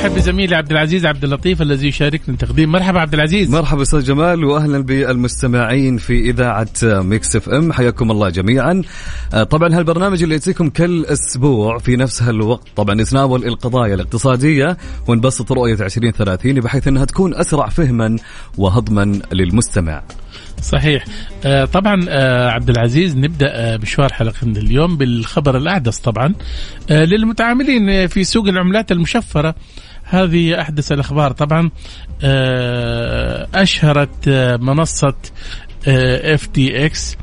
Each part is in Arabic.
ارحب بزميلي عبد العزيز عبد اللطيف الذي يشاركنا تقديم مرحبا عبد العزيز. مرحبا أستاذ جمال وأهلا بالمستمعين في إذاعة Mix FM. حياكم الله جميعا. آه، طبعا هالبرنامج اللي يأتيكم كل أسبوع في نفس هالوقت. طبعا نتناول القضايا الاقتصادية ونبسط رؤية 2030 بحيث إنها تكون أسرع فهما وهضما للمستمع. صحيح. آه طبعا آه عبد العزيز نبدأ آه مشوار حلقتنا اليوم بالخبر الأحدث طبعا. آه للمتعاملين في سوق العملات المشفرة. هذه أحدث الأخبار طبعا. آه أشهرت آه منصة FTX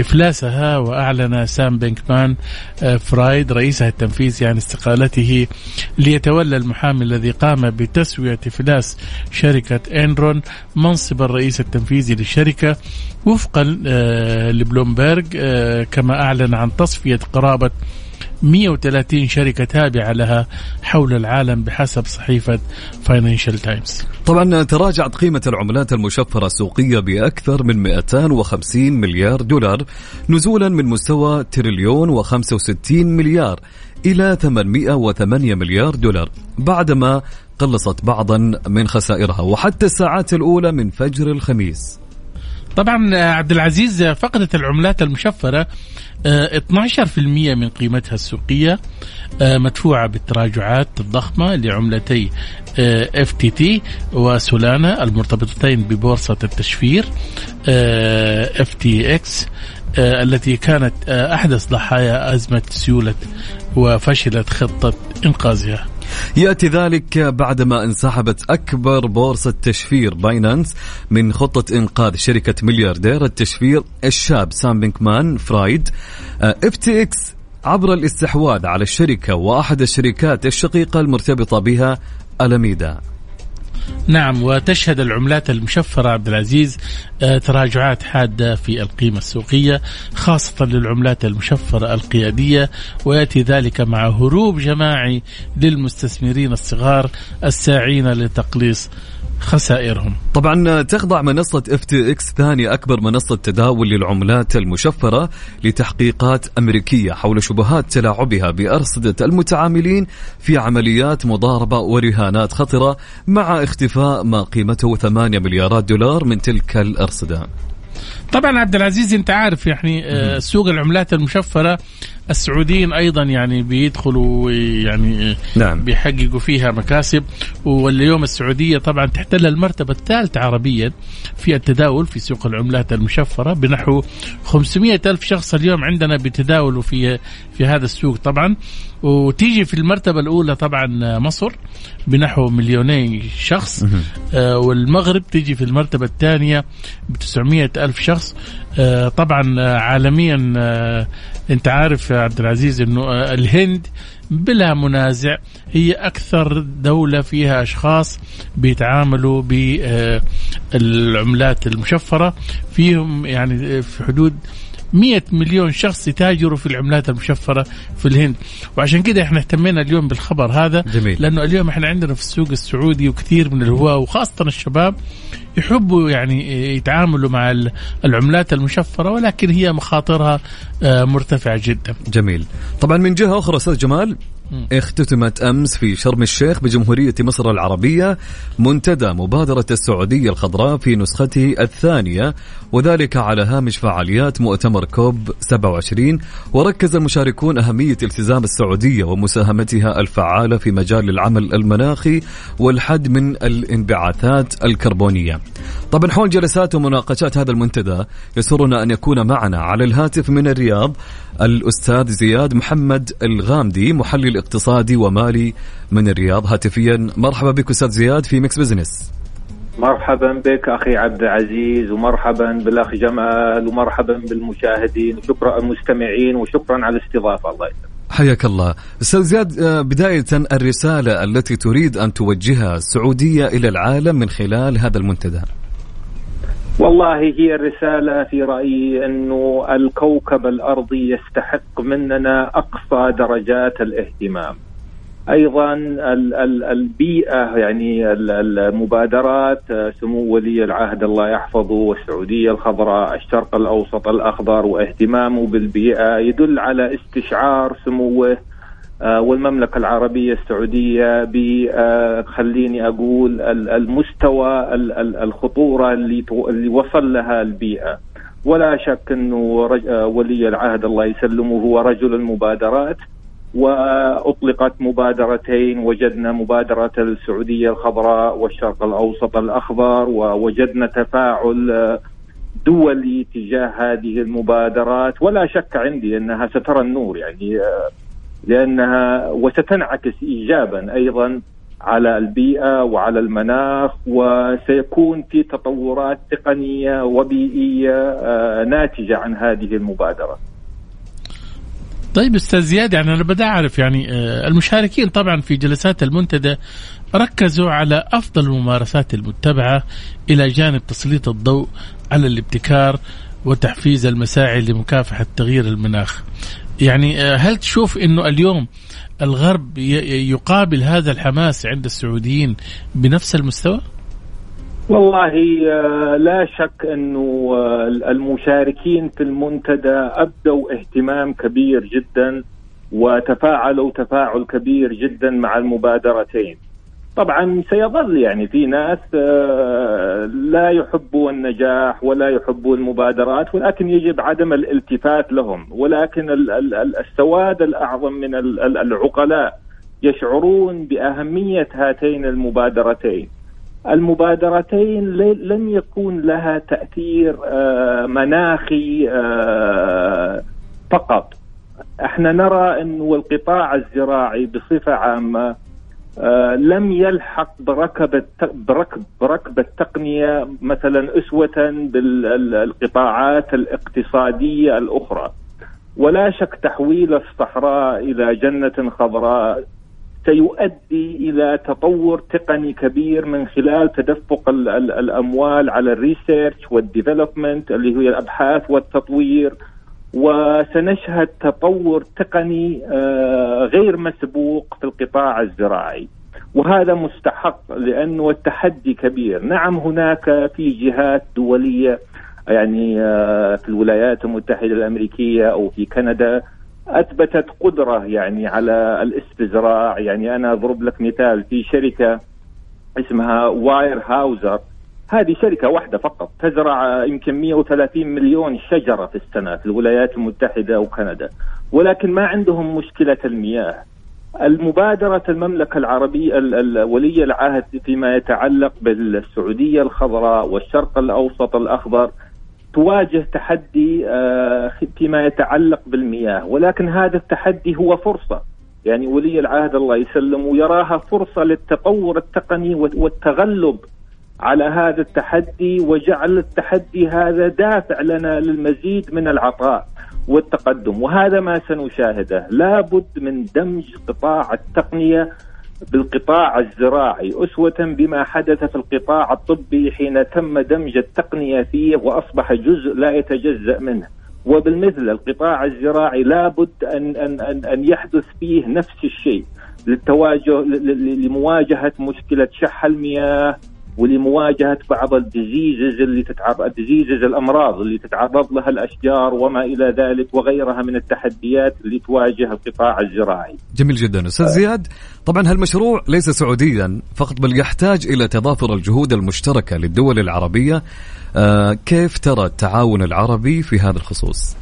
إفلاسها وأعلن سام بانكمان آه، فرايد رئيسها التنفيذي عن استقالته ليتولى المحامي الذي قام بتسوية إفلاس شركة إنرون منصب الرئيس التنفيذي للشركة وفقا آه، لبلومبرج آه، كما أعلن عن تصفية قرابة 130 شركة تابعة لها حول العالم بحسب صحيفة فاينانشال تايمز طبعا تراجعت قيمة العملات المشفرة السوقية بأكثر من 250 مليار دولار نزولا من مستوى تريليون و65 مليار إلى 808 مليار دولار بعدما قلصت بعضا من خسائرها وحتى الساعات الأولى من فجر الخميس. طبعا عبد العزيز فقدت العملات المشفرة آه، 12% من قيمتها السوقية آه، مدفوعة بالتراجعات الضخمة لعملتي FTT و Solana المرتبطتين ببورصة التشفير FTX التي كانت آه، أحدث ضحايا أزمة سيولة وفشلت خطة إنقاذها. يأتي ذلك بعدما انسحبت أكبر بورصة تشفير Binance من خطة إنقاذ شركة ملياردير التشفير الشاب سام بانكمان فرايد FTX عبر الاستحواذ على الشركة وأحد الشركات الشقيقة المرتبطة بها ألاميدا. نعم وتشهد العملات المشفرة عبد العزيز آه، تراجعات حادة في القيمة السوقية خاصة للعملات المشفرة القيادية ويأتي ذلك مع هروب جماعي للمستثمرين الصغار الساعين لتقليص خسائرهم طبعا تخضع منصة FTX ثاني أكبر منصة تداول للعملات المشفرة لتحقيقات أمريكية حول شبهات تلاعبها بأرصدة المتعاملين في عمليات مضاربة ورهانات خطرة مع اختفاء ما قيمته 8 مليارات دولار من تلك الأرصدة. طبعا عبد العزيز أنت عارف يعني آه، سوق العملات المشفرة السعوديين أيضا يعني بيدخلوا يعني نعم. بيحققوا فيها مكاسب واليوم السعودية طبعا تحتل المرتبة الثالثة عربيا في التداول في سوق العملات المشفرة بنحو 500 ألف شخص اليوم عندنا بيتداولوا في في هذا السوق طبعا وتيجي في المرتبة الأولى طبعا مصر بنحو مليوني شخص. آه والمغرب تيجي في المرتبة الثانية ب 900 ألف شخص. آه طبعا آه، عالميا آه أنت عارف يا عبد العزيز إنه آه الهند بلا منازع هي أكثر دولة فيها أشخاص بيتعاملوا بالعملات المشفرة. فيهم يعني في حدود 100 مليون شخص يتاجروا في العملات المشفرة في الهند وعشان كده إحنا اهتمينا اليوم بالخبر هذا جميل. لأنه اليوم إحنا عندنا في السوق السعودي وكثير من الهواة وخاصة الشباب يحبوا يعني يتعاملوا مع ال- العملات المشفرة ولكن هي مخاطرها آه، مرتفعة جدا جميل. طبعا من جهة أخرى أستاذ جمال اختتمت أمس في شرم الشيخ بجمهورية مصر العربية منتدى مبادرة السعودية الخضراء في نسخته الثانية وذلك على هامش فعاليات مؤتمر كوب 27 وركز المشاركون أهمية التزام السعودية ومساهمتها الفعالة في مجال العمل المناخي والحد من الانبعاثات الكربونية. طبعا حول جلسات ومناقشات هذا المنتدى يسرنا أن يكون معنا على الهاتف من الرياض الأستاذ زياد محمد الغامدي محلل اقتصادي ومالي من الرياض. هاتفيا مرحبا بك أستاذ زياد في Mix Business. مرحبا بك أخي عبد العزيز ومرحبا بالأخ جمال ومرحبا بالمشاهدين وشكرا المستمعين وشكرا على الاستضافة. الله يسلمك. حياك الله. أستاذ زياد آه، بداية الرسالة التي تريد أن توجهها السعودية إلى العالم من خلال هذا المنتدى. والله هي الرسالة في رأيي أنه الكوكب الأرضي يستحق مننا أقصى درجات الاهتمام. أيضا البيئة يعني المبادرات سمو ولي العهد الله يحفظه والسعودية الخضراء الشرق الأوسط الأخضر واهتمامه بالبيئة يدل على استشعار سموه والمملكة العربية السعودية خليني أقول المستوى الخطورة اللي وصل لها البيئة. ولا شك أنه آه، ولي العهد الله يسلمه هو رجل المبادرات وأطلقت مبادرتين وجدنا مبادرة السعودية الخضراء والشرق الأوسط الأخضر ووجدنا تفاعل آه، دولي تجاه هذه المبادرات. ولا شك عندي أنها سترى النور يعني لأنها وستنعكس ايجابا أيضا على البيئة وعلى المناخ وسيكون في تطورات تقنية وبيئية آه، ناتجة عن هذه المبادرة. طيب أستاذ زياد يعني أنا بدي أعرف يعني آه، المشاركين طبعا في جلسات المنتدى ركزوا على أفضل الممارسات المتبعة إلى جانب تسليط الضوء على الابتكار وتحفيز المساعي لمكافحة تغيير المناخ. يعني آه، هل تشوف إنه اليوم الغرب يقابل هذا الحماس عند السعوديين بنفس المستوى؟ والله آه، لا شك إنه آه، المشاركين في المنتدى أبدوا اهتمام كبير جدا وتفاعلوا تفاعل كبير جدا مع المبادرتين. طبعا سيظل يعني في ناس آه، لا يحبوا النجاح ولا يحبوا المبادرات ولكن يجب عدم الالتفات لهم ولكن السواد الأعظم من العقلاء يشعرون بأهمية هاتين المبادرتين. المبادرتين لن يكون لها تأثير آه، مناخي آه، فقط. إحنا نرى انه القطاع الزراعي بصفة عامة لم يلحق بركب بركب بركب التقنية مثلا أسوة بالقطاعات الاقتصادية الأخرى. ولا شك تحويل الصحراء إلى جنة خضراء سيؤدي إلى تطور تقني كبير من خلال تدفق الأموال على ال research وال development اللي هي الأبحاث والتطوير. وسنشهد تطور تقني آه، غير مسبوق في القطاع الزراعي. وهذا مستحق لأنه التحدي كبير، نعم هناك في جهات دولية يعني آه، في الولايات المتحدة الأمريكية أو في كندا أثبتت قدرة يعني على الاستزراع، يعني أنا أضرب لك مثال في شركة اسمها واير هاوزر هذه شركة واحدة فقط تزرع يمكن 130 مليون شجرة في السنة في الولايات المتحدة وكندا ولكن ما عندهم مشكلة المياه. المبادرة المملكة العربية ولي العهد فيما يتعلق بالسعودية الخضراء والشرق الأوسط الأخضر تواجه تحدي آه، فيما يتعلق بالمياه. ولكن هذا التحدي هو فرصة. يعني ولي العهد الله يسلم يراها فرصة للتطور التقني والتغلب على هذا التحدي وجعل التحدي هذا دافع لنا للمزيد من العطاء والتقدم. وهذا ما سنشاهده. لابد من دمج قطاع التقنية بالقطاع الزراعي أسوة بما حدث في القطاع الطبي حين تم دمج التقنية فيه وأصبح جزء لا يتجزأ منه. وبالمثل القطاع الزراعي لابد أن, أن, أن, أن يحدث فيه نفس الشيء للتواجه لمواجهة مشكلة شح المياه ولمواجهة بعض ال diseases اللي تتعرض ال diseases الأمراض اللي تتعرض لها الأشجار وما إلى ذلك وغيرها من التحديات اللي تواجه القطاع الزراعي. جميل جدا أستاذ زياد طبعا هالمشروع ليس سعوديا فقط بل يحتاج إلى تضافر الجهود المشتركة للدول العربية آه كيف ترى التعاون العربي في هذا الخصوص؟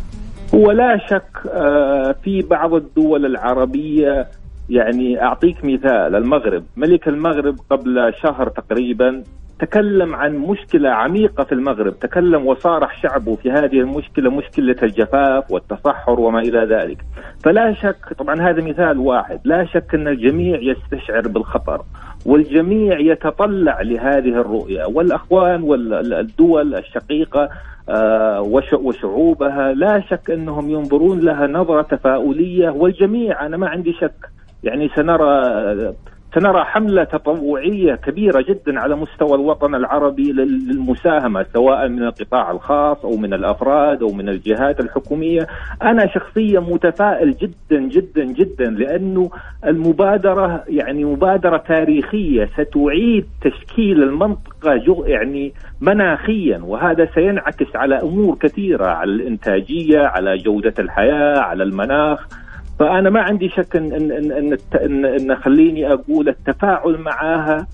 هو لا شك آه في بعض الدول العربية يعني أعطيك مثال المغرب. ملك المغرب قبل شهر تقريبا تكلم عن مشكلة عميقة في المغرب. تكلم وصارح شعبه في هذه المشكلة مشكلة الجفاف والتصحر وما إلى ذلك. فلا شك طبعا هذا مثال واحد لا شك أن الجميع يستشعر بالخطر والجميع يتطلع لهذه الرؤية. والأخوان والدول الشقيقة آه، وشعوبها لا شك أنهم ينظرون لها نظرة تفاؤلية. والجميع أنا ما عندي شك يعني سنرى سنرى حملة تطوعية كبيرة جدا على مستوى الوطن العربي للمساهمة سواء من القطاع الخاص أو من الأفراد أو من الجهات الحكومية. أنا شخصيا متفائل جدا جدا جدا لأنه المبادرة يعني مبادرة تاريخية ستعيد تشكيل المنطقة يعني مناخيا وهذا سينعكس على أمور كثيرة على الإنتاجية على جودة الحياة على المناخ. فأنا ما عندي شك ان ان ان, إن, إن, خليني أقول التفاعل معها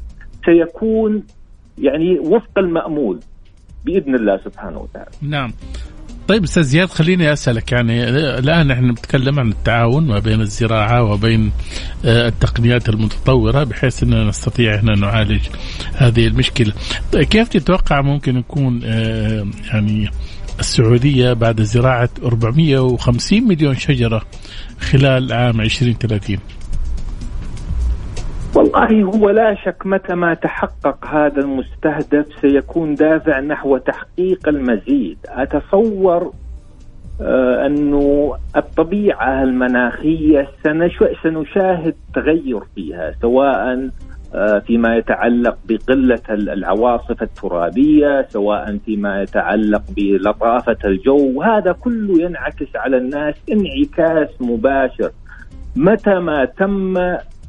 سيكون يعني وفق المأمول بإذن الله سبحانه وتعالى. نعم. طيب أستاذ زياد خليني أسألك يعني الآن نحن نتكلم عن التعاون ما بين الزراعة وبين آه، التقنيات المتطورة بحيث ان نستطيع هنا نعالج هذه المشكلة. طيب كيف تتوقع ممكن يكون آه، يعني السعودية بعد زراعة 450 مليون شجرة خلال عام 2030 والله هو لا شك متى ما تحقق هذا المستهدف سيكون دافع نحو تحقيق المزيد. أتصور آه أنه الطبيعة المناخية سنشاهد تغير فيها سواء فيما يتعلق بقلة العواصف الترابية سواء فيما يتعلق بلطافة الجو. وهذا كله ينعكس على الناس انعكاس مباشر. متى ما تم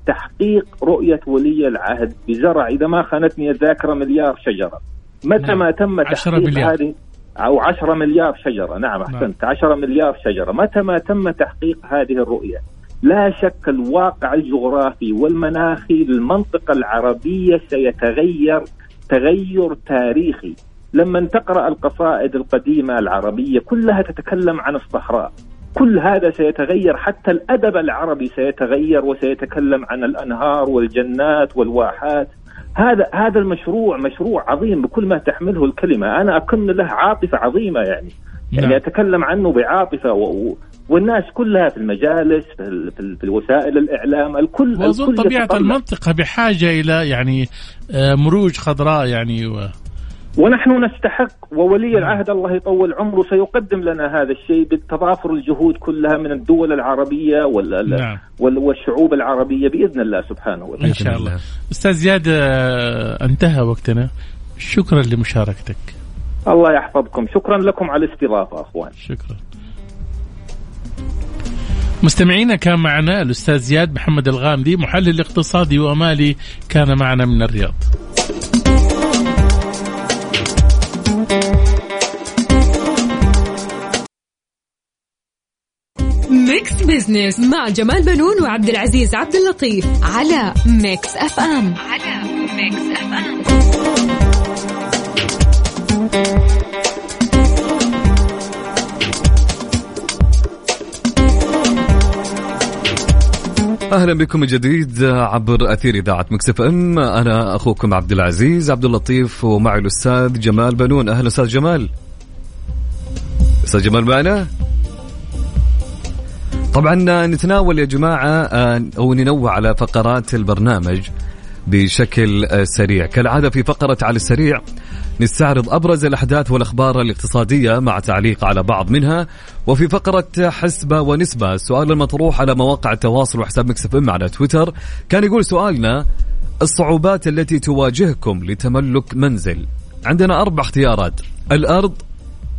تحقيق رؤية ولي العهد بزرع إذا ما خانتني الذاكرة مليار شجرة. متى نعم. ما تم تحقيق هذه أو 10 مليار شجرة. نعم, نعم. أحسنت. 10 مليار شجرة. متى ما تم تحقيق هذه الرؤية؟ لا شك الواقع الجغرافي والمناخي للمنطقة العربية سيتغير تغير تاريخي. لما تقرأ القصائد القديمة العربية كلها تتكلم عن الصحراء. كل هذا سيتغير حتى الأدب العربي سيتغير وسيتكلم عن الأنهار والجنات والواحات. هذا هذا المشروع مشروع عظيم بكل ما تحمله الكلمة. أنا أكن له عاطفة عظيمة يعني. يعني نعم. أتكلم عنه بعاطفة و... والناس كلها في المجالس في, في, في وسائل الإعلام الكل واظن طبيعة يتطلع. المنطقة بحاجة إلى يعني آه، مروج خضراء يعني و... ونحن نستحق وولي. العهد الله يطول عمره سيقدم لنا هذا الشيء بالتضافر الجهود كلها من الدول العربية وال نعم. والشعوب العربية بإذن الله سبحانه وتعالى. إن شاء الله. أستاذ زياد آه، انتهى وقتنا. شكرا لمشاركتك. الله يحفظكم، شكرا لكم على الاستضافة أخوان. شكرا. مستمعينا كان معنا الأستاذ زياد محمد الغامدي محلل اقتصادي ومالي كان معنا من الرياض. Mix Business مع جمال بنون وعبد العزيز عبد اللطيف على Mix FM على Mix FM أهلا بكم من جديد عبر أثير إذاعة Mix FM. أنا أخوكم عبد العزيز عبد اللطيف ومعي الأستاذ جمال بنون. أهلا أستاذ جمال. أستاذ جمال معنا؟ طبعا نتناول يا جماعة آه، أو ننوع على فقرات البرنامج بشكل سريع. كالعادة في فقرة على السريع نستعرض أبرز الأحداث والأخبار الاقتصادية مع تعليق على بعض منها. وفي فقرة حسبة ونسبة السؤال المطروح على مواقع التواصل وحساب مكسف إم على تويتر كان يقول سؤالنا الصعوبات التي تواجهكم لتملك منزل. عندنا أربع اختيارات الأرض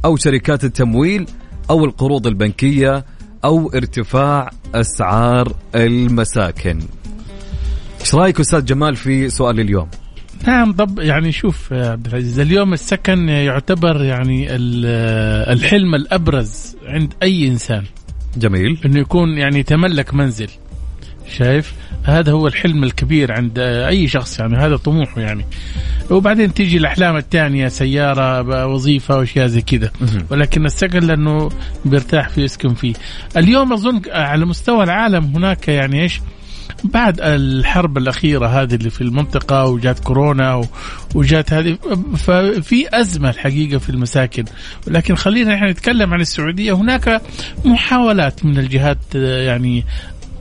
أو شركات التمويل أو القروض البنكية أو ارتفاع أسعار المساكن. إيش رأيك أستاذ جمال في سؤال اليوم؟ نعم طب يعني شوف يا عبد العزيز اليوم السكن يعتبر يعني ال- الحلم الأبرز عند أي إنسان. جميل. إنه يكون يعني يتملك منزل شايف؟ هذا هو الحلم الكبير عند أي شخص يعني هذا طموحه يعني. وبعدين تيجي الأحلام الثانية سيارة وظيفة وأشياء زي كذا. ولكن السكن لأنه بيرتاح فيه يسكن فيه. اليوم أظن على مستوى العالم هناك يعني إيش؟ بعد الحرب الأخيرة هذه اللي في المنطقة وجات كورونا وجات هذه ففي أزمة الحقيقة في المساكن. ولكن خلينا إحنا نتكلم عن السعودية. هناك محاولات من الجهات يعني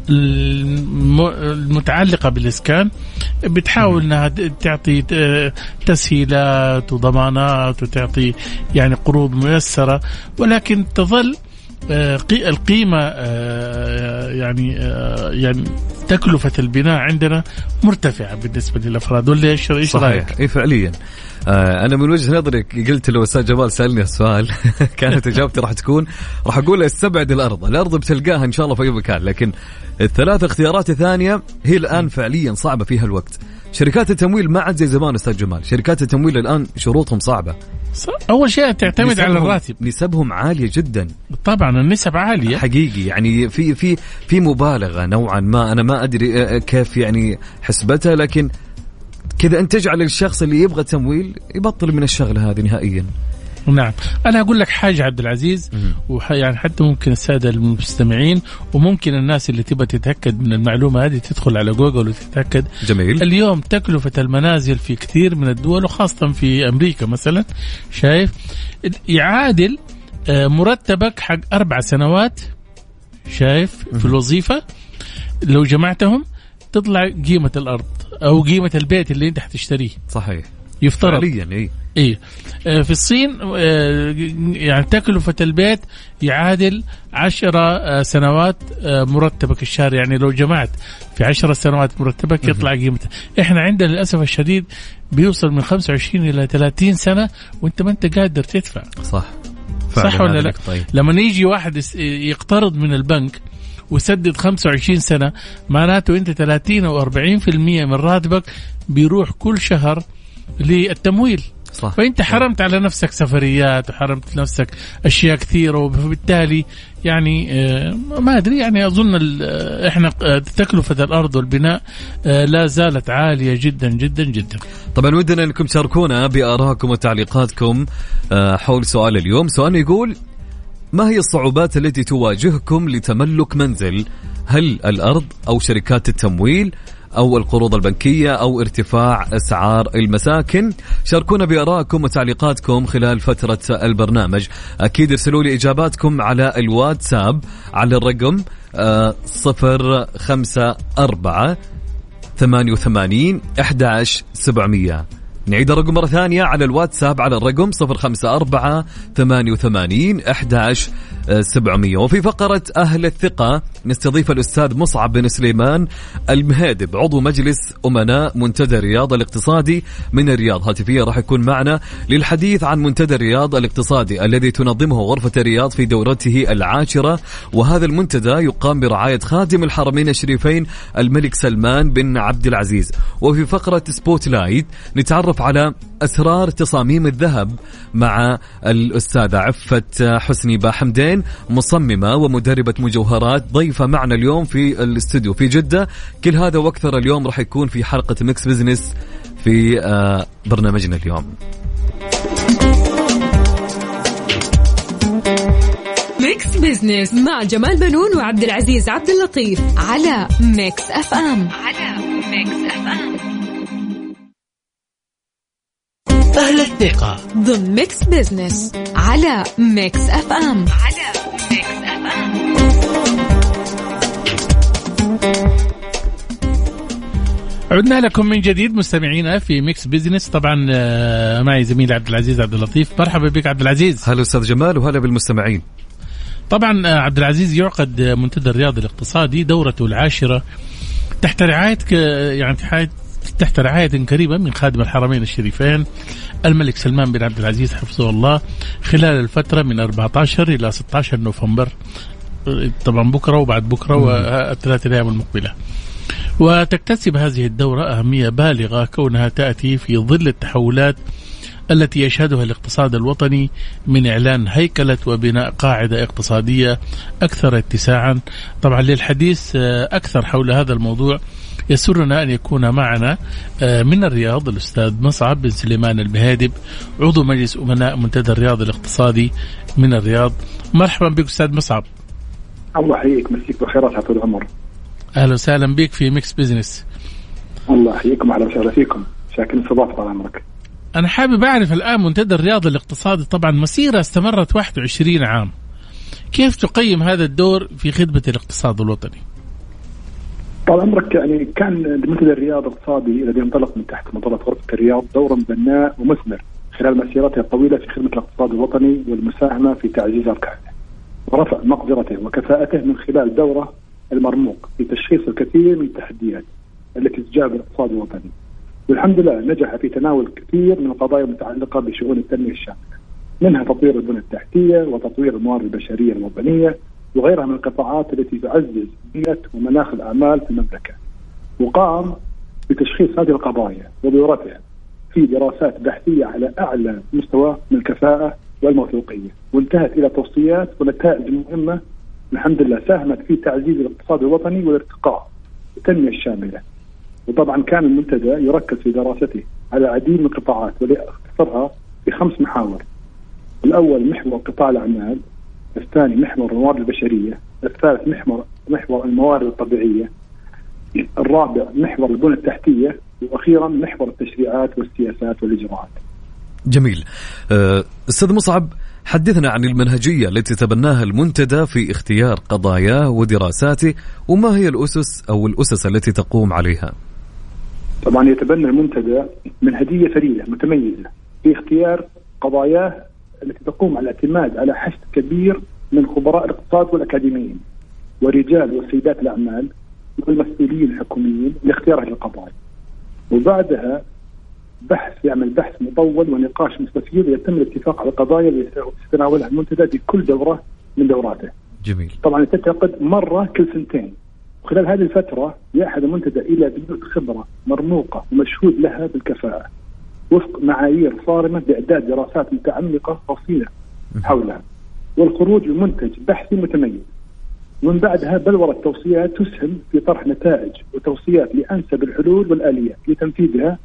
الم- المتعلقة بالإسكان بتحاول أنها تعطي تسهيلات وضمانات وتعطي يعني قروض ميسرة. ولكن تظل آه، قي- القيمة آه، يعني آه، يعني تكلفة البناء عندنا مرتفعة بالنسبة للأفراد ولا إيش إيش رأيك؟ صحيح اي فعليا آه أنا من وجهة نظري قلت لو أستاذ جمال سألني السؤال كانت إجابتي راح تكون راح أقول استبعد الأرض، الأرض بتلقاها إن شاء الله في أي مكان لكن الثلاث اختيارات الثانية هي الآن فعليا صعبة فيها الوقت. شركات التمويل ما عاد زي زمان أستاذ جمال، شركات التمويل الآن شروطهم صعبة. أول شيء تعتمد على الراتب. نسبهم عالية جدا. طبعا النسب عالية. حقيقي. يعني في في في مبالغة نوعا ما. أنا ما أدري آه، كيف يعني حسبتها لكن كذا أنت تجعل الشخص اللي يبغى تمويل يبطل من الشغلة هذه نهائيا. نعم. أنا أقول لك حاجة عبد العزيز وح يعني حتى ممكن السادة المستمعين وممكن الناس اللي تبغى تتأكد من المعلومة هذه تدخل على جوجل وتتأكد. جميل. اليوم تكلفة المنازل في كثير من الدول وخاصة في أمريكا مثلا شايف؟ يعادل آه، مرتبك حق أربع سنوات شايف؟ في الوظيفة. لو جمعتهم تطلع قيمة الأرض أو قيمة البيت اللي أنت حتشتريه. صحيح. يفترض. فعليا اي إيه. آه، في الصين آه، يعني تكلفة البيت يعادل عشرة آه، سنوات مرتبك الشهري. يعني لو جمعت في عشرة سنوات مرتبك يطلع قيمته. إحنا عندنا للأسف الشديد بيوصل من 25 إلى 30 سنة وأنت ما أنت قادر تدفع. صح. صح ولا لا؟ طيب. لما يجي واحد يقترض من البنك ويسدد 25 سنة معناته أنت 30 أو 40% من راتبك بيروح كل شهر للتمويل. صح. فإنت حرمت على نفسك سفريات وحرمت نفسك أشياء كثيرة وبالتالي يعني آه، ما أدري يعني أظن آه، إحنا آه، تكلفة الأرض والبناء لا زالت عالية جدا جدا جدا. طبعا ودنا أنكم تشاركونا بآرائكم وتعليقاتكم حول سؤال اليوم. سؤالنا يقول ما هي الصعوبات التي تواجهكم لتملك منزل؟ هل الأرض أو شركات التمويل؟ أو القروض البنكية أو ارتفاع أسعار المساكن. شاركونا بارائكم وتعليقاتكم خلال فترة البرنامج. أكيد ارسلوا لي إجاباتكم على الواتساب على الرقم آه، صفر خمسة أربعة 88 11 700 نعيد الرقم مرة ثانية على الواتساب على الرقم 054 88 11 700 وفي فقرة أهل الثقة نستضيف الأستاذ مصعب بن سليمان المهادب عضو مجلس أمناء منتدى الرياض الاقتصادي من الرياض. هاتفيا راح يكون معنا للحديث عن منتدى الرياض الاقتصادي الذي تنظمه غرفة الرياض في دورته العاشرة. وهذا المنتدى يقام برعاية خادم الحرمين الشريفين الملك سلمان بن عبد العزيز. وفي فقرة Spotlight نتعرف على أسرار تصاميم الذهب مع الأستاذة عفة حسني باحمدين مصممة ومدربة مجوهرات. ضيفة معنا اليوم في الاستوديو في جدة. كل هذا وأكثر اليوم راح يكون في حلقة Mix Business في آه، برنامجنا اليوم. Mix Business مع جمال بنون وعبد العزيز عبد اللطيف على Mix FM. على Mix FM. أهل الثقة. ضمن Mix Business على Mix FM على Mix FM عدنا لكم من جديد مستمعينا في Mix Business طبعا آه، معي زميلي عبد العزيز عبد اللطيف. مرحبا بك عبد العزيز. هلا أستاذ جمال وهلا بالمستمعين. طبعا آه، عبد العزيز يعقد آه، منتدى الرياض الاقتصادي دورته العاشرة. تحت رعاية ك- يعني تحت تحت رعاية قريبة من خادم الحرمين الشريفين الملك سلمان بن عبد العزيز حفظه الله خلال الفترة من 14 إلى 16 نوفمبر. طبعا بكرة وبعد بكرة والثلاث أيام المقبلة. وتكتسب هذه الدورة أهمية بالغة كونها تأتي في ظل التحولات التي يشهدها الاقتصاد الوطني من إعادة هيكلة وبناء قاعدة اقتصادية أكثر اتساعا. طبعا للحديث آه، أكثر حول هذا الموضوع يسرنا أن يكون معنا آه، من الرياض الأستاذ مصعب بن سليمان المهيدب عضو مجلس أمناء منتدى الرياض الاقتصادي من الرياض. مرحبا بك أستاذ مصعب. الله يحييك مسيك بخيرات طول العمر. أهلا وسهلا بك في Mix Business الله يحييكم أهلا وسهلا فيكم. شاكر استضافة طال عمرك أنا حابب أعرف الآن منتدى الرياض الاقتصادي طبعا مسيرة استمرت 21 عام. كيف تقيم هذا الدور في خدمة الاقتصاد الوطني؟ طال عمرك يعني كان منتدى الرياض الاقتصادي الذي انطلق من تحت مظله غرفة الرياض دورا بناء ومثمر خلال مسيرته الطويلة في خدمة الاقتصاد الوطني والمساهمة في تعزيز أركانه. ورفع مقدرته وكفاءته من خلال دورة المرموق في تشخيص الكثير من التحديات التي تجاب الاقتصاد الوطني. والحمد لله نجح في تناول كثير من القضايا المتعلقة بشؤون التنمية الشاملة. منها تطوير البنى التحتية وتطوير الموارد البشرية الوطنيه وغيرها من القطاعات التي تعزز بيئة ومناخ الأعمال في المملكة. وقام بتشخيص هذه القضايا ودورتها في دراسات بحثية على أعلى مستوى من الكفاءة والموثوقية، وانتهت إلى توصيات ونتائج مهمة الحمد لله ساهمت في تعزيز الاقتصاد الوطني والارتقاء والتنميه الشاملة. وطبعا كان المنتدى يركز في دراسته على عديد من القطاعات وليختصرها في خمس محاور. الأول محور قطاع الأعمال، الثاني محور الموارد البشرية، الثالث محور محور الموارد الطبيعية، الرابع محور البنى التحتية، وأخيرا محور التشريعات والسياسات والإجراءات. جميل. أه، أستاذ مصعب حدثنا عن المنهجية التي تبناها المنتدى في اختيار قضاياه ودراساته وما هي الأسس أو الأسس التي تقوم عليها؟ طبعا يتبنى المنتدى منهجية فريدة متميزة في اختيار قضاياه التي تقوم على الاعتماد على حشد كبير من خبراء الاقتصاد والأكاديميين ورجال وسيدات الأعمال والمسؤولين الحكوميين لاختيار هذه القضايا. وبعدها بحث يعمل بحث مطول ونقاش مستفيض يتم الاتفاق على القضايا اللي سيتناولها المنتدى في كل دورة من دوراته. جميل. طبعا تتعقد مرة كل سنتين. وخلال هذه الفترة يأحد المنتدى إلى بيوت خبرة مرموقة ومشهود لها بالكفاءة. وفق معايير صارمة باعداد دراسات متعمقة رصينه حولها والخروج بمنتج بحثي متميز. ومن بعدها بلورة توصيات تسهم في طرح نتائج وتوصيات لأنسب الحلول والآليات لتنفيذها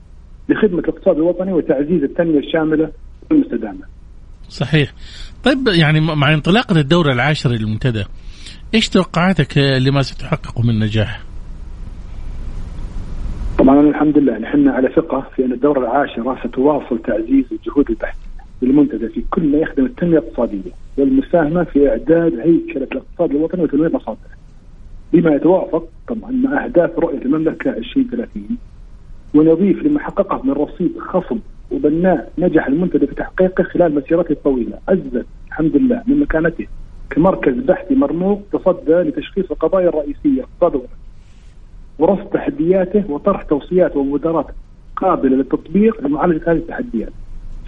لخدمة الاقتصاد الوطني وتعزيز التنمية الشاملة والمستدامة. صحيح. طيب يعني مع انطلاقة الدورة العاشرة للمنتدى إيش توقعاتك لما ستحققه من نجاح؟ طبعا الحمد لله نحن على ثقة في أن الدورة العاشرة ستواصل تعزيز الجهود البحثيه للمنتدى في كل ما يخدم التنمية الاقتصادية والمساهمة في إعداد هيكله الاقتصاد الوطني وتنوير مصادره. بما يتوافق طبعا مع أهداف رؤية المملكة 2030 ونضيف لما حققه من رصيد خصب وبناء نجح المنتدى في تحقيقه خلال مسيرته الطويلة، عزت الحمد لله من مكانته كمركز بحثي مرموق تصدى لتشخيص القضايا الرئيسية اقتصاد ورصد تحدياته وطرح توصيات ومبادرات قابلة للتطبيق لمعالجه هذه التحديات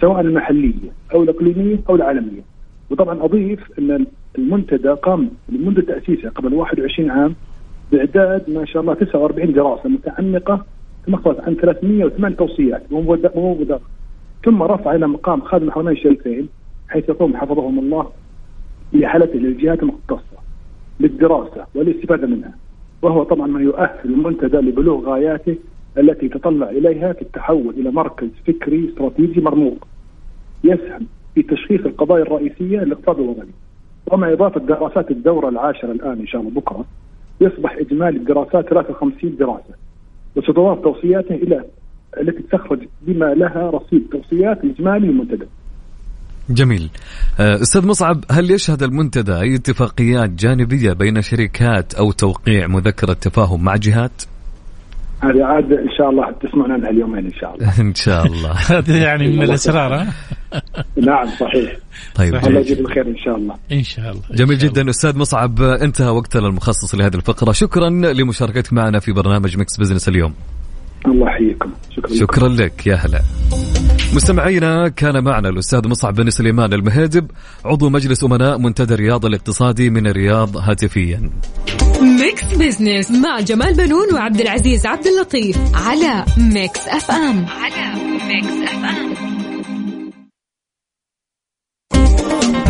سواء المحلية أو الإقليمية أو العالمية. وطبعا أضيف أن المنتدى قام منذ تأسيسه قبل 21 عام بإعداد ما شاء الله 49 دراسة متعمقة تمثلت عن 308 توصيات ومبادرات ثم رفع إلى مقام خادم الحرمين الشريفين حيث يقوم حفظهم الله بإحالته للجهات المختصة للدراسة والاستفادة منها. وهو طبعا ما يؤهل المنتدى لبلوغ غاياته التي يتطلع إليها في التحول إلى مركز فكري استراتيجي مرموق. يسهم في تشخيص القضايا الرئيسية للاقتصاد الوطني. ومع إضافة دراسات الدورة العاشرة الآن إن شاء الله بكرة يصبح إجمالي الدراسات 53 دراسة. وستضاف توصياته إلى التي تخرج بما لها رصيد توصيات إجمالي للمنتدى. جميل. آه، أستاذ مصعب هل يشهد المنتدى أي اتفاقيات جانبية بين شركات أو توقيع مذكرة تفاهم مع جهات؟ هذه عاد إن شاء الله تسمعون عنها اليومين إن شاء الله. إن شاء الله. هذا يعني من الاسرار ها؟ نعم صحيح. طيب الله يجزيك الخير إن شاء الله. إن شاء الله جميل جدا. أستاذ مصعب انتهى وقتنا المخصص لهذه الفقرة. شكرا لمشاركتك معنا في برنامج Mix Business اليوم. الله يحييكم. شكرا شكرا لك. يا هلا. مستمعينا كان معنا الأستاذ مصعب بن سليمان المهيدب عضو مجلس أمناء منتدى الرياض الاقتصادي من الرياض هاتفيا. Mix Business مع جمال بنون وعبد العزيز عبد اللطيف على Mix FM. على Mix FM.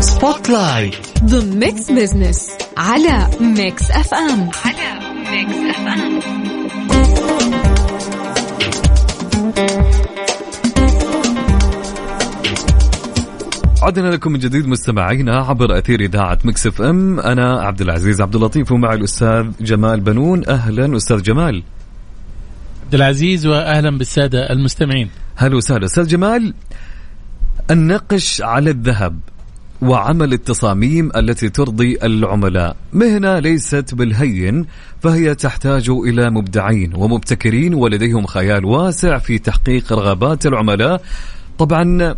Spotlight ضمن Mix Business على Mix FM. على Mix FM. عدنا لكم من جديد مستمعينا عبر أثير إذاعة Mix FM. أنا عبد العزيز عبد اللطيف ومعي الأستاذ جمال بنون. أهلا أستاذ جمال. عبد العزيز واهلا بالسادة المستمعين. هلا وسهلا. أستاذ جمال النقش على الذهب وعمل التصاميم التي ترضي العملاء. مهنة ليست بالهين فهي تحتاج إلى مبدعين ومبتكرين ولديهم خيال واسع في تحقيق رغبات العملاء. طبعا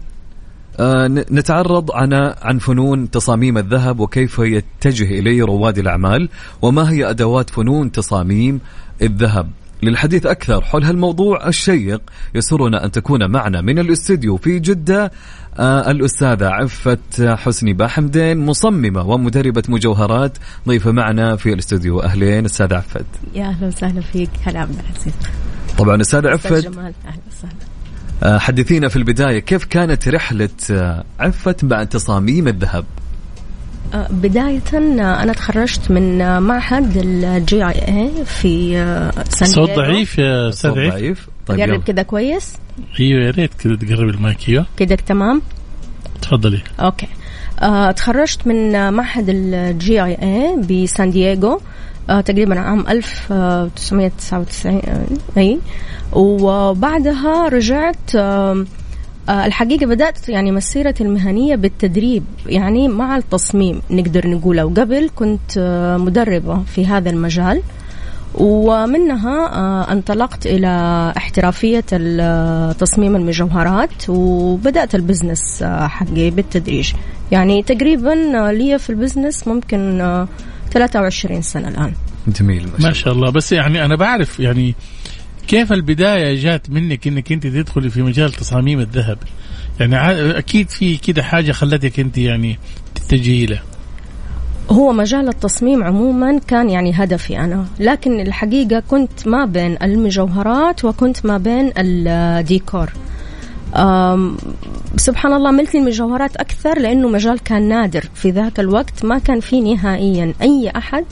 نتعرض عن عن فنون تصاميم الذهب وكيف يتجه اليه رواد الأعمال وما هي أدوات فنون تصاميم الذهب. للحديث أكثر حول هالموضوع الشيق يسرنا أن تكون معنا من الاستديو في جدة آه الأستاذة عفت حسني باحمدين مصممة ومدربة مجوهرات. ضيفه معنا في الاستديو أهلين أستاذة عفت يا أهلا وسهلا فيك هلا عبد العزيز. طبعا أستاذة أستاذ عفت جمال أهلا وسهلا. آه، حدثينا في البداية كيف كانت رحلة آه، عفت مع تصاميم الذهب؟ آه، بداية آه، أنا تخرجت من آه، معهد ال GIA في آه، سان صوت. ضعيف يا عيف ضعيف؟ طيب يلا. كذا كويس؟ أيوه يا ريت كذا تقرب المايك أيوه. كذا تمام؟ تفضلي. أوكي. آه، تخرجت من آه، معهد ال GIA بسان دييغو. آه، تقريبا عام 1999 آه، اي وبعدها رجعت آه، الحقيقة بدأت يعني مسيرتي المهنية بالتدريب يعني مع التصميم نقدر نقوله. وقبل كنت آه، مدربة في هذا المجال. ومنها آه، انطلقت إلى احترافية تصميم المجوهرات. وبدأت ال business آه، حقي بالتدريج. يعني تقريبا آه، لي في ال business ممكن آه، 23 سنة الآن. جميل ما شاء ما الله شاء الله. بس يعني أنا بعرف يعني كيف البداية جات منك إنك أنت تدخلي في مجال تصاميم الذهب؟ يعني أكيد في كده حاجة خلتك أنت يعني تتجهي له. هو مجال التصميم عموما كان يعني هدفي أنا. لكن الحقيقة كنت ما بين المجوهرات وكنت ما بين الديكور. سبحان الله ملت المجوهرات أكثر لأنه مجال كان نادر في ذاك الوقت ما كان في نهائيا أي أحد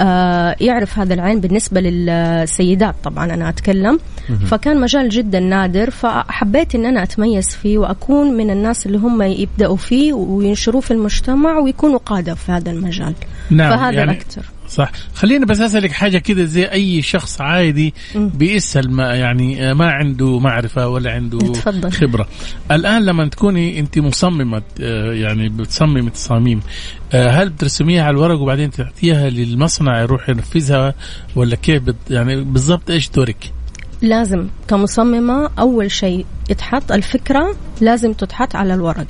آه، يعرف هذا العين بالنسبة للسيدات طبعا أنا أتكلم. فكان مجال جدا نادر فحبيت أن أنا أتميز فيه وأكون من الناس اللي هم يبدأوا فيه وينشروه في المجتمع ويكونوا قادة في هذا المجال. نعم فهذا يعني الأكثر. صح خليني بس أسألك حاجة كده زي أي شخص عادي. بيسأل ما يعني ما عنده معرفة ولا عنده تفضل. خبرة الآن لما تكوني أنت مصممة آه، يعني بتصممي تصاميم آه، هل بترسميها على الورق وبعدين تعطيها للمصنع يروح ينفذها ولا كيف بت يعني بالضبط إيش دورك؟ لازم كمصممة أول شيء يتحط الفكرة لازم تتحط على الورق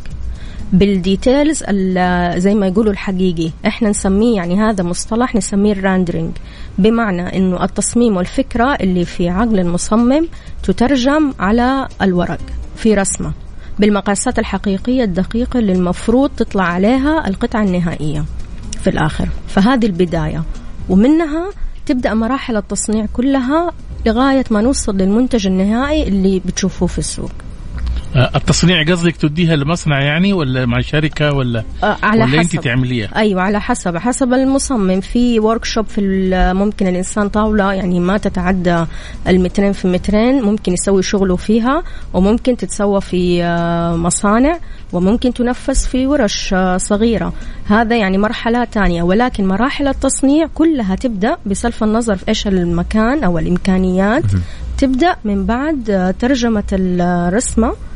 بال details ال- زي ما يقولوا الحقيقي. إحنا نسميه يعني هذا مصطلح نسميه ال rendering بمعنى إنه التصميم والفكرة اللي في عقل المصمم تترجم على الورق في رسمة. بالمقاسات الحقيقية الدقيقة اللي المفروض تطلع عليها القطعة النهائية في الآخر. فهذه البداية. ومنها تبدأ مراحل التصنيع كلها لغاية ما نوصل للمنتج النهائي اللي بتشوفوه في السوق. التصنيع قصدك تديها لمصنع يعني ولا مع شركة ولا آه، على ولا أنت حسب. تعمليها؟ أيوه على حسب. حسب المصمم. في ورك شوب في ممكن الإنسان طاولة يعني ما تتعدى المترين في مترين ممكن يسوي شغله فيها وممكن تتسوى في آه، مصانع وممكن تنفذ في ورش آه، صغيرة. هذا يعني مرحلة ثانية ولكن مراحل التصنيع كلها تبدأ بصرف النظر في إيش المكان أو الإمكانيات. تبدأ من بعد آه، ترجمة الرسمة.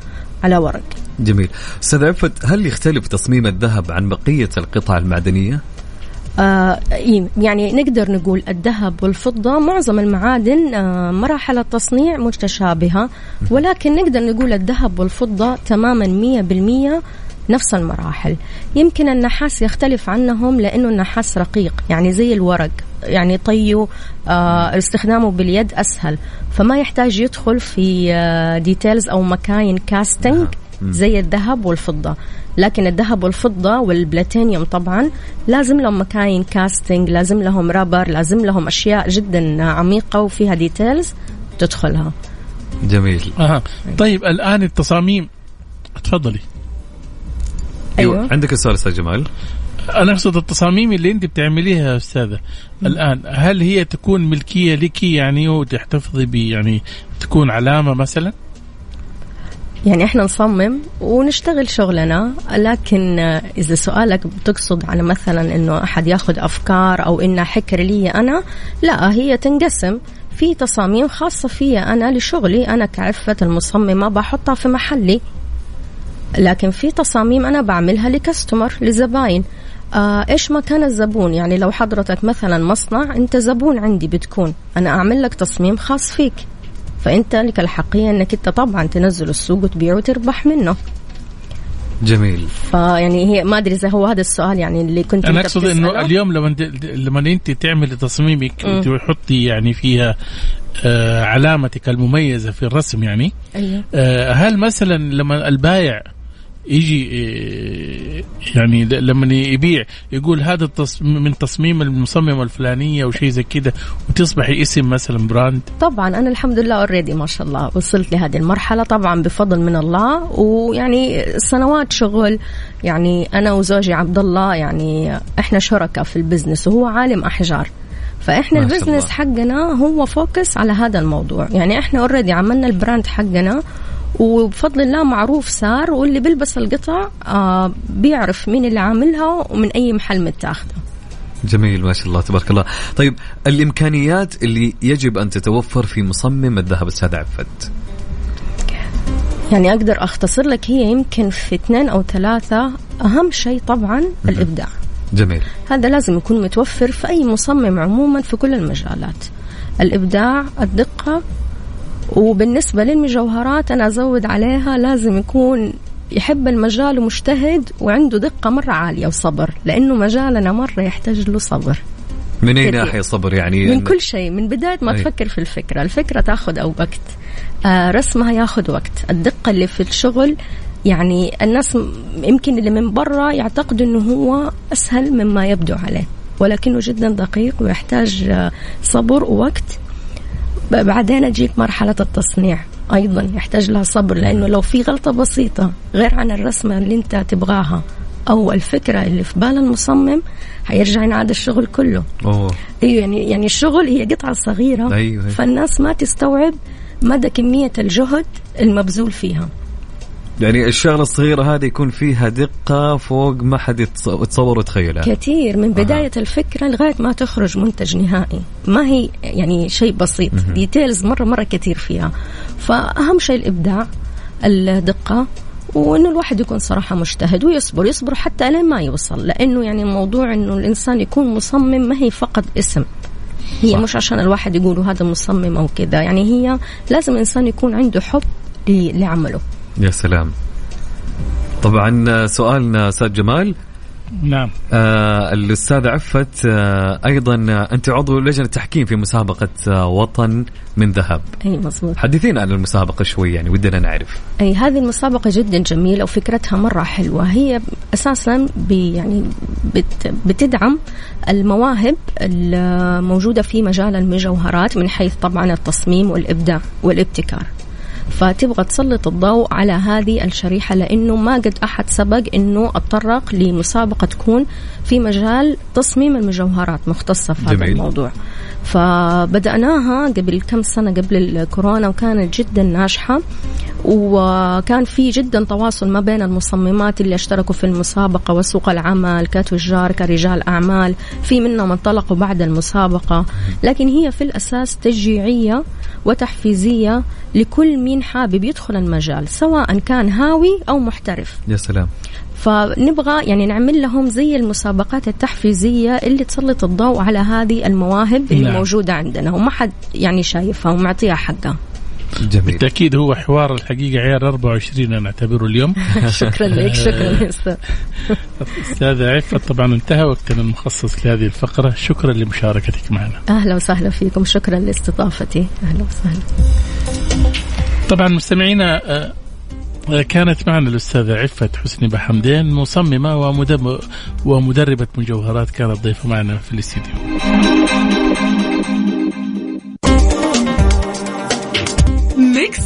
على ورق. جميل. أستاذ عفت هل يختلف تصميم الذهب عن بقية القطع المعدنية؟ آه إيه، يعني نقدر نقول الذهب والفضة معظم المعادن آه مراحل التصنيع متشابهة ولكن نقدر نقول الذهب والفضة تماما مية بالمية نفس المراحل. يمكن النحاس يختلف عنهم لأنه النحاس رقيق يعني زي الورق. يعني طيه آه استخدامه باليد أسهل. فما يحتاج يدخل في آه details أو مكاين casting زي الذهب والفضة. لكن الذهب والفضة والبلاتينيوم طبعا لازم لهم مكاين casting لازم لهم rubber لازم لهم أشياء جدا عميقة وفيها details تدخلها. جميل. أه. طيب الآن التصاميم. تفضلي. أيوة. أيوة. عندك السؤال أستاذ جمال؟ أنا أقصد التصاميم اللي أنت بتعمليها يا أستاذة. الآن هل هي تكون ملكية لك يعني وتحتفظي ب يعني تكون علامة مثلا؟ يعني إحنا نصمم ونشتغل شغلنا لكن إذا سؤالك بتقصد على مثلا إنه أحد ياخذ أفكار أو انها حكر لي أنا لا هي تنقسم. في تصاميم خاصة في أنا لشغلي أنا كعفة المصممة بحطها في محلي. لكن في تصاميم أنا بعملها لكستمر لزباين. آه إيش مكان الزبون؟ يعني لو حضرتك مثلا مصنع أنت زبون عندي بتكون. أنا أعمل لك تصميم خاص فيك. فأنت لك الحقية إنك أنت طبعا تنزل السوق وتبيعه وتربح منه. جميل. فيعني هي ما أدري إذا هو هذا السؤال يعني اللي كنت أنا أقصد إنه اليوم لما انت لما أنت تعملي تصميمك وتحطي يعني فيها آه علامتك المميزة في الرسم يعني أيوه. آه هل مثلا لما البايع يجي إيه، يعني لما يبيع يقول هذا من تصميم المصممة الفلانية وشيء زي كذا وتصبحي اسم مثلا brand. طبعا أنا الحمد لله already ما شاء الله وصلت لهذه المرحلة طبعا بفضل من الله. ويعني سنوات شغل يعني أنا وزوجي عبد الله يعني إحنا شركاء في ال business وهو عالم أحجار. فإحنا ال business حقنا هو focus على هذا الموضوع. يعني إحنا already عملنا ال brand حقنا وبفضل الله معروف صار واللي بيلبس القطع آه بيعرف مين اللي عاملها ومن أي محل متاخدة. جميل ما شاء الله تبارك الله. طيب الإمكانيات اللي يجب أن تتوفر في مصمم الذهب السادة عفت. يعني أقدر أختصر لك هي يمكن في اثنين أو ثلاثة أهم شيء طبعا الإبداع. جميل. هذا لازم يكون متوفر في أي مصمم عموما في كل المجالات. الإبداع الدقة وبالنسبة للمجوهرات أنا أزود عليها لازم يكون يحب المجال ومجتهد وعنده دقة مرة عالية وصبر لأنه مجالنا مرة يحتاج له صبر. من أي ناحية صبر يعني؟ من كل شيء من بداية ما أي. تفكر في الفكرة الفكرة تاخذ أو وقت. آه رسمها ياخذ وقت. الدقة اللي في الشغل يعني الناس يمكن اللي من برا يعتقدوا إنه هو أسهل مما يبدو عليه ولكنه جدا دقيق ويحتاج آه، صبر ووقت. بعدين اجيك مرحلة التصنيع أيضا يحتاج لها صبر لأنه لو في غلطة بسيطة غير عن الرسمة اللي أنت تبغاها أو الفكرة اللي في بال المصمم حيرجع ينعاد الشغل كله أوه. أيوه يعني يعني الشغل هي قطعة صغيرة أيوه. فالناس ما تستوعب مدى كمية الجهد المبذول فيها يعني الشغلة الصغيرة هذه يكون فيها دقة فوق ما حد يتصور ويتخيلها. كثير من بداية أه. الفكرة لغاية ما تخرج منتج نهائي. ما هي يعني شيء بسيط مه. ديتيلز مرة مرة كثير فيها. فأهم شيء الإبداع الدقة وإنه الواحد يكون صراحة مجتهد ويصبر يصبر حتى لين ما يوصل. لأنه يعني موضوع إنه الإنسان يكون مصمم ما هي فقط اسم. هي صح. مش عشان الواحد يقول هذا مصمم أو كذا. يعني هي لازم الإنسان يكون عنده حب لعمله. يا سلام. طبعا سؤالنا أستاذ جمال. نعم. آه الاستاذ عفت آه أيضا أنت عضو لجنة تحكيم في مسابقة آه وطن من ذهب. أي مظبوط. حدثينا عن المسابقة شوي يعني ودنا نعرف. أي هذه المسابقة جدا جميلة وفكرتها مرة حلوة. هي أساسا بي يعني بت بتدعم المواهب الموجودة في مجال المجوهرات من حيث طبعا التصميم والإبداع والابتكار. فتبغى تسلط الضوء على هذه الشريحة لأنه ما قد أحد سبق أنه اتطرق لمسابقة تكون في مجال تصميم المجوهرات مختصة في هذا الموضوع. فبدأناها قبل كم سنة قبل الكورونا وكانت جدا ناجحة. وكان في جدا تواصل ما بين المصممات اللي اشتركوا في المسابقة وسوق العمل كتجار كرجال أعمال. في منهم انطلقوا بعد المسابقة. لكن هي في الأساس تشجيعية وتحفيزية لكل مين حابب يدخل المجال سواء كان هاوي أو محترف. يا سلام. فنبغى يعني نعمل لهم زي المسابقات التحفيزية اللي تسلط الضوء على هذه المواهب اللي نعم. موجودة عندنا وما حد يعني شايفها ومعطيها حقها. جميل. بالتأكيد هو حوار الحقيقة عيار 24 أنا أعتبره اليوم. شكرا لك شكرا يا أستاذ. أستاذ عفت طبعا انتهى وقتنا المخصص لهذه الفقرة. شكرا لمشاركتك معنا. أهلا وسهلا فيكم. شكرا لاستضافتي. أهلا وسهلا. طبعا مستمعينا آه، آه، كانت معنا الأستاذة عفة حسني بحمدين مصممة ومدرب ومدربة مجوهرات. كانت ضيفة معنا في الاستديو.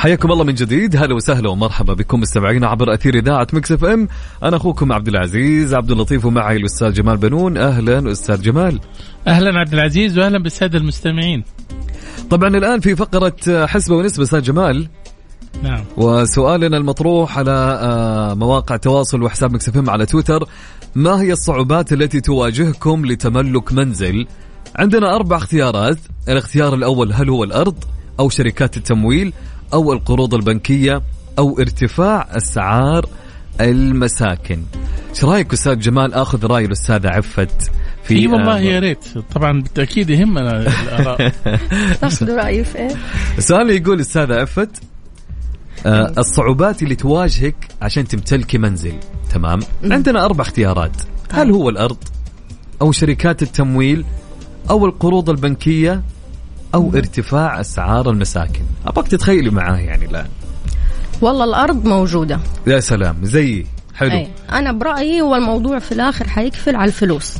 حياكم الله من جديد. هلا وسهلا ومرحبا بكم مستمعينا عبر أثير إذاعة Mix FM. أنا أخوكم عبد العزيز عبد اللطيف ومعي الأستاذ جمال بنون. أهلا أستاذ جمال. أهلا عبد العزيز وأهلا بالسادة المستمعين. طبعا الآن في فقرة حسبة ونسبة أستاذ جمال. نعم. وسؤالنا المطروح على آه، مواقع التواصل وحساب Mix FM على تويتر. ما هي الصعوبات التي تواجهكم لتملك منزل؟ عندنا أربع اختيارات. الاختيار الأول هل هو الأرض أو شركات التمويل؟ أو القروض البنكية أو ارتفاع أسعار المساكن. إيش رأيك أستاذ جمال؟ آخذ رأي الاستاذ عفت في إي والله آه، يا ريت. طبعا بالتأكيد يهمنا الآراء. تاخذوا رأيي في إيه؟ السؤال يقول أستاذ عفت آه الصعوبات اللي تواجهك عشان تمتلكي منزل تمام؟ عندنا أربع اختيارات. هل هو الأرض أو شركات التمويل أو القروض البنكية أو ارتفاع أسعار المساكن. ابغاك تتخيلي معاه يعني الآن. والله الأرض موجودة. يا سلام زيي حلو. أي. أنا برأيي هو الموضوع في الآخر حيكفل على الفلوس.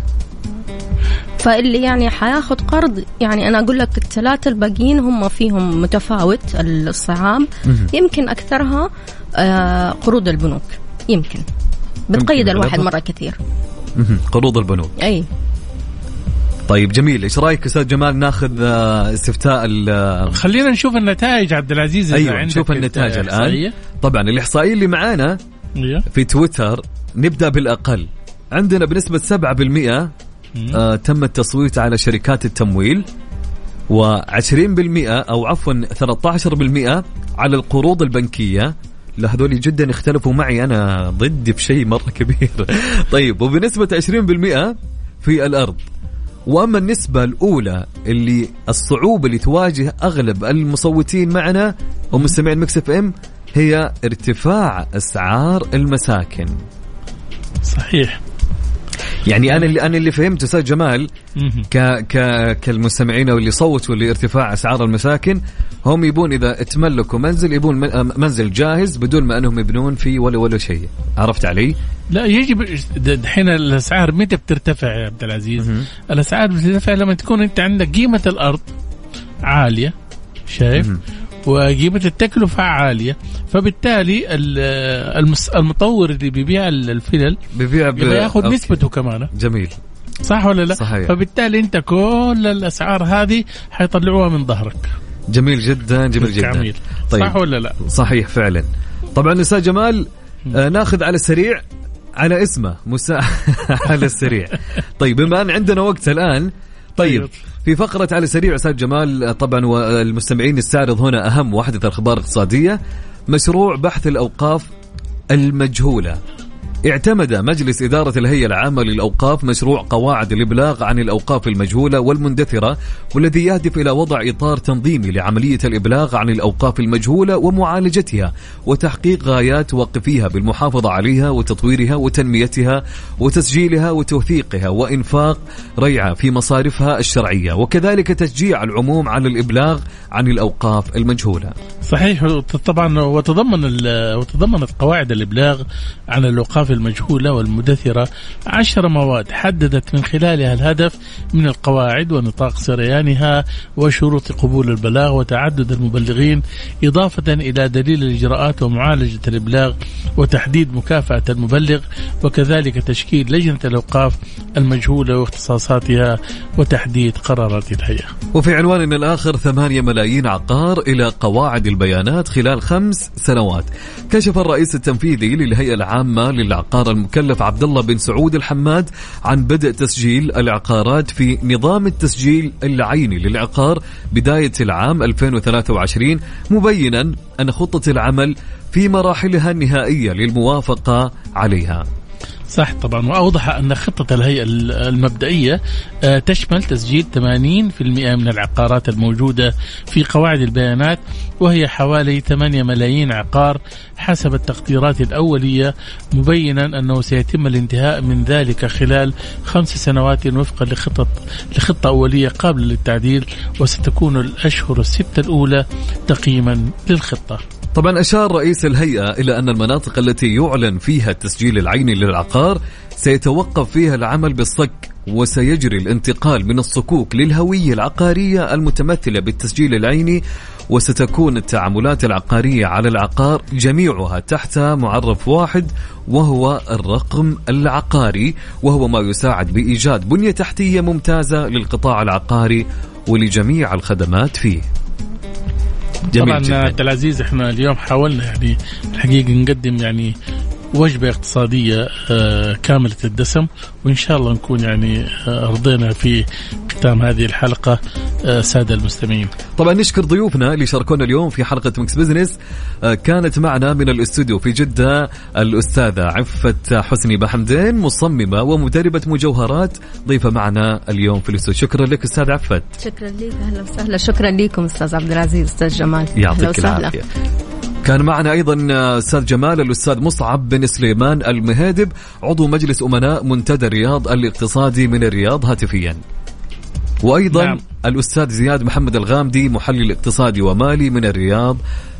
فاللي يعني حياخد قرض يعني أنا أقول لك الثلاثة الباقيين هم فيهم متفاوت الصعاب يمكن أكثرها آه، قروض البنوك. يمكن. بتقيد الواحد. مرة كثير. قروض البنوك. أي. طيب جميل. إيش رأيك أستاذ جمال ناخذ آه، استفتاء ال- خلينا نشوف النتائج عبد العزيز أيوه عندك نشوف النتائج الآن. طبعا الاحصائيه اللي معانا إيوه. في تويتر نبدأ بالأقل. عندنا بنسبة 7% آه تم التصويت على شركات التمويل و20% أو عفوا 13% على القروض البنكية. لا هذول جدا اختلفوا معي أنا ضدي بشيء مرة كبير. طيب وبنسبة 20% في الأرض. واما النسبة الأولى اللي الصعوبة اللي تواجه أغلب المصوتين معنا ومستمعين Mix FM هي ارتفاع أسعار المساكن صحيح يعني أنا اللي أنا اللي فهمته أستاذ جمال. ك ك كالمستمعين واللي صوتوا لارتفاع أسعار المساكن هم يبون إذا تملكوا منزل يبون من- منزل جاهز بدون ما أنهم يبنون فيه ولا ولا شيء عرفت علي؟ لا يجب دحين الأسعار متى بترتفع يا عبد العزيز؟ الأسعار بترتفع لما تكون أنت عندك قيمة الأرض عالية شايف؟ مهم. وقيمة التكلفة عالية فبالتالي المطور اللي بيبيع ال- الفلل ببيع ب... يبغى ياخذ أوكي. نسبته كمان جميل صح ولا لا؟ صحيح. فبالتالي أنت كل الأسعار هذه حيطلعوها من ظهرك جميل جدا جميل جدا طيب. صح ولا لا؟ صحيح فعلا طبعا أستاذ جمال آه ناخذ على السريع على اسمه مسا على السريع. طيب بما ان عندنا وقت الآن. طيب طيب. في فقرة على السريع أستاذ جمال طبعا والمستمعين نستعرض هنا أهم واحدث الأخبار الاقتصادية مشروع بحث الأوقاف المجهولة. اعتمد مجلس إدارة الهيئة العامة للأوقاف مشروع قواعد الإبلاغ عن الأوقاف المجهولة والمندثرة والذي يهدف إلى وضع إطار تنظيمي لعملية الإبلاغ عن الأوقاف المجهولة ومعالجتها وتحقيق غايات واقفيها بالمحافظة عليها وتطويرها وتنميتها وتسجيلها وتوثيقها وإنفاق ريعة في مصارفها الشرعية وكذلك تشجيع العموم على الإبلاغ عن الأوقاف المجهولة. صحيح طبعا وتضمن وتضمنت قواعد الإبلاغ عن الاوقاف المجهولة والمدثرة عشر مواد حددت من خلالها الهدف من القواعد ونطاق سريانها وشروط قبول البلاغ وتعدد المبلغين إضافة إلى دليل الإجراءات ومعالجة الإبلاغ وتحديد مكافأة المبلغ وكذلك تشكيل لجنة الأوقاف المجهولة واختصاصاتها وتحديد قرارات الهيئة. وفي عنواننا الآخر ثمانية ملايين عقار إلى قواعد البيانات خلال خمس سنوات كشف الرئيس التنفيذي للهيئة العامة للعقار المكلف عبد الله بن سعود الحماد عن بدء تسجيل العقارات في نظام التسجيل العيني للعقار بداية العام 2023 مبينا أن خطة العمل في مراحلها النهائية للموافقة عليها. صح طبعا وأوضح أن خطة الهيئة المبدئية آه، تشمل تسجيل 80% من العقارات الموجودة في قواعد البيانات وهي حوالي 8 ملايين عقار حسب التقديرات الأولية مبينا أنه سيتم الانتهاء من ذلك خلال خمس سنوات وفقا لخطط لخطة أولية قابلة للتعديل وستكون الأشهر الستة الأولى تقييما للخطة. طبعا أشار رئيس الهيئة إلى أن المناطق التي يعلن فيها التسجيل العيني للعقار سيتوقف فيها العمل بالصك وسيجري الانتقال من الصكوك للهوية العقارية المتمثلة بالتسجيل العيني وستكون التعاملات العقارية على العقار جميعها تحت معرف واحد وهو الرقم العقاري وهو ما يساعد بإيجاد بنية تحتية ممتازة للقطاع العقاري ولجميع الخدمات فيه. جميل طبعا. عبد العزيز إحنا اليوم حاولنا يعني الحقيقة نقدم يعني وجبة اقتصادية آه، كاملة الدسم وإن شاء الله نكون يعني آه، رضينا في ختام هذه الحلقة آه، سادة المستمعين. طبعا نشكر ضيوفنا اللي شاركونا اليوم في حلقة Mix Business كانت معنا من الاستوديو في جدة الأستاذة عفت حسني بحمدين مصممة ومدربة مجوهرات ضيفة معنا اليوم في الاستوديو شكرا لك أستاذ عفت. شكرا لك أهلا وسهلا شكرا لكم أستاذ عبد العزيز أستاذ جمال. يعطيك العافية. كان معنا أيضا أستاذ جمال الأستاذ مصعب بن سليمان المهادب عضو مجلس أمناء منتدى الرياض الاقتصادي من الرياض هاتفيا. وأيضا نعم. الأستاذ زياد محمد الغامدي محلل اقتصادي ومالي من الرياض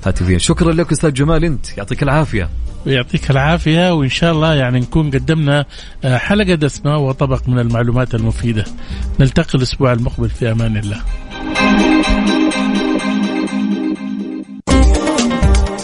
هاتفيا شكرا لك أستاذ جمال أنت يعطيك العافية ويعطيك العافية وإن شاء الله يعني نكون قدمنا آه، حلقة دسمة وطبق من المعلومات المفيدة نلتقي الأسبوع المقبل في أمان الله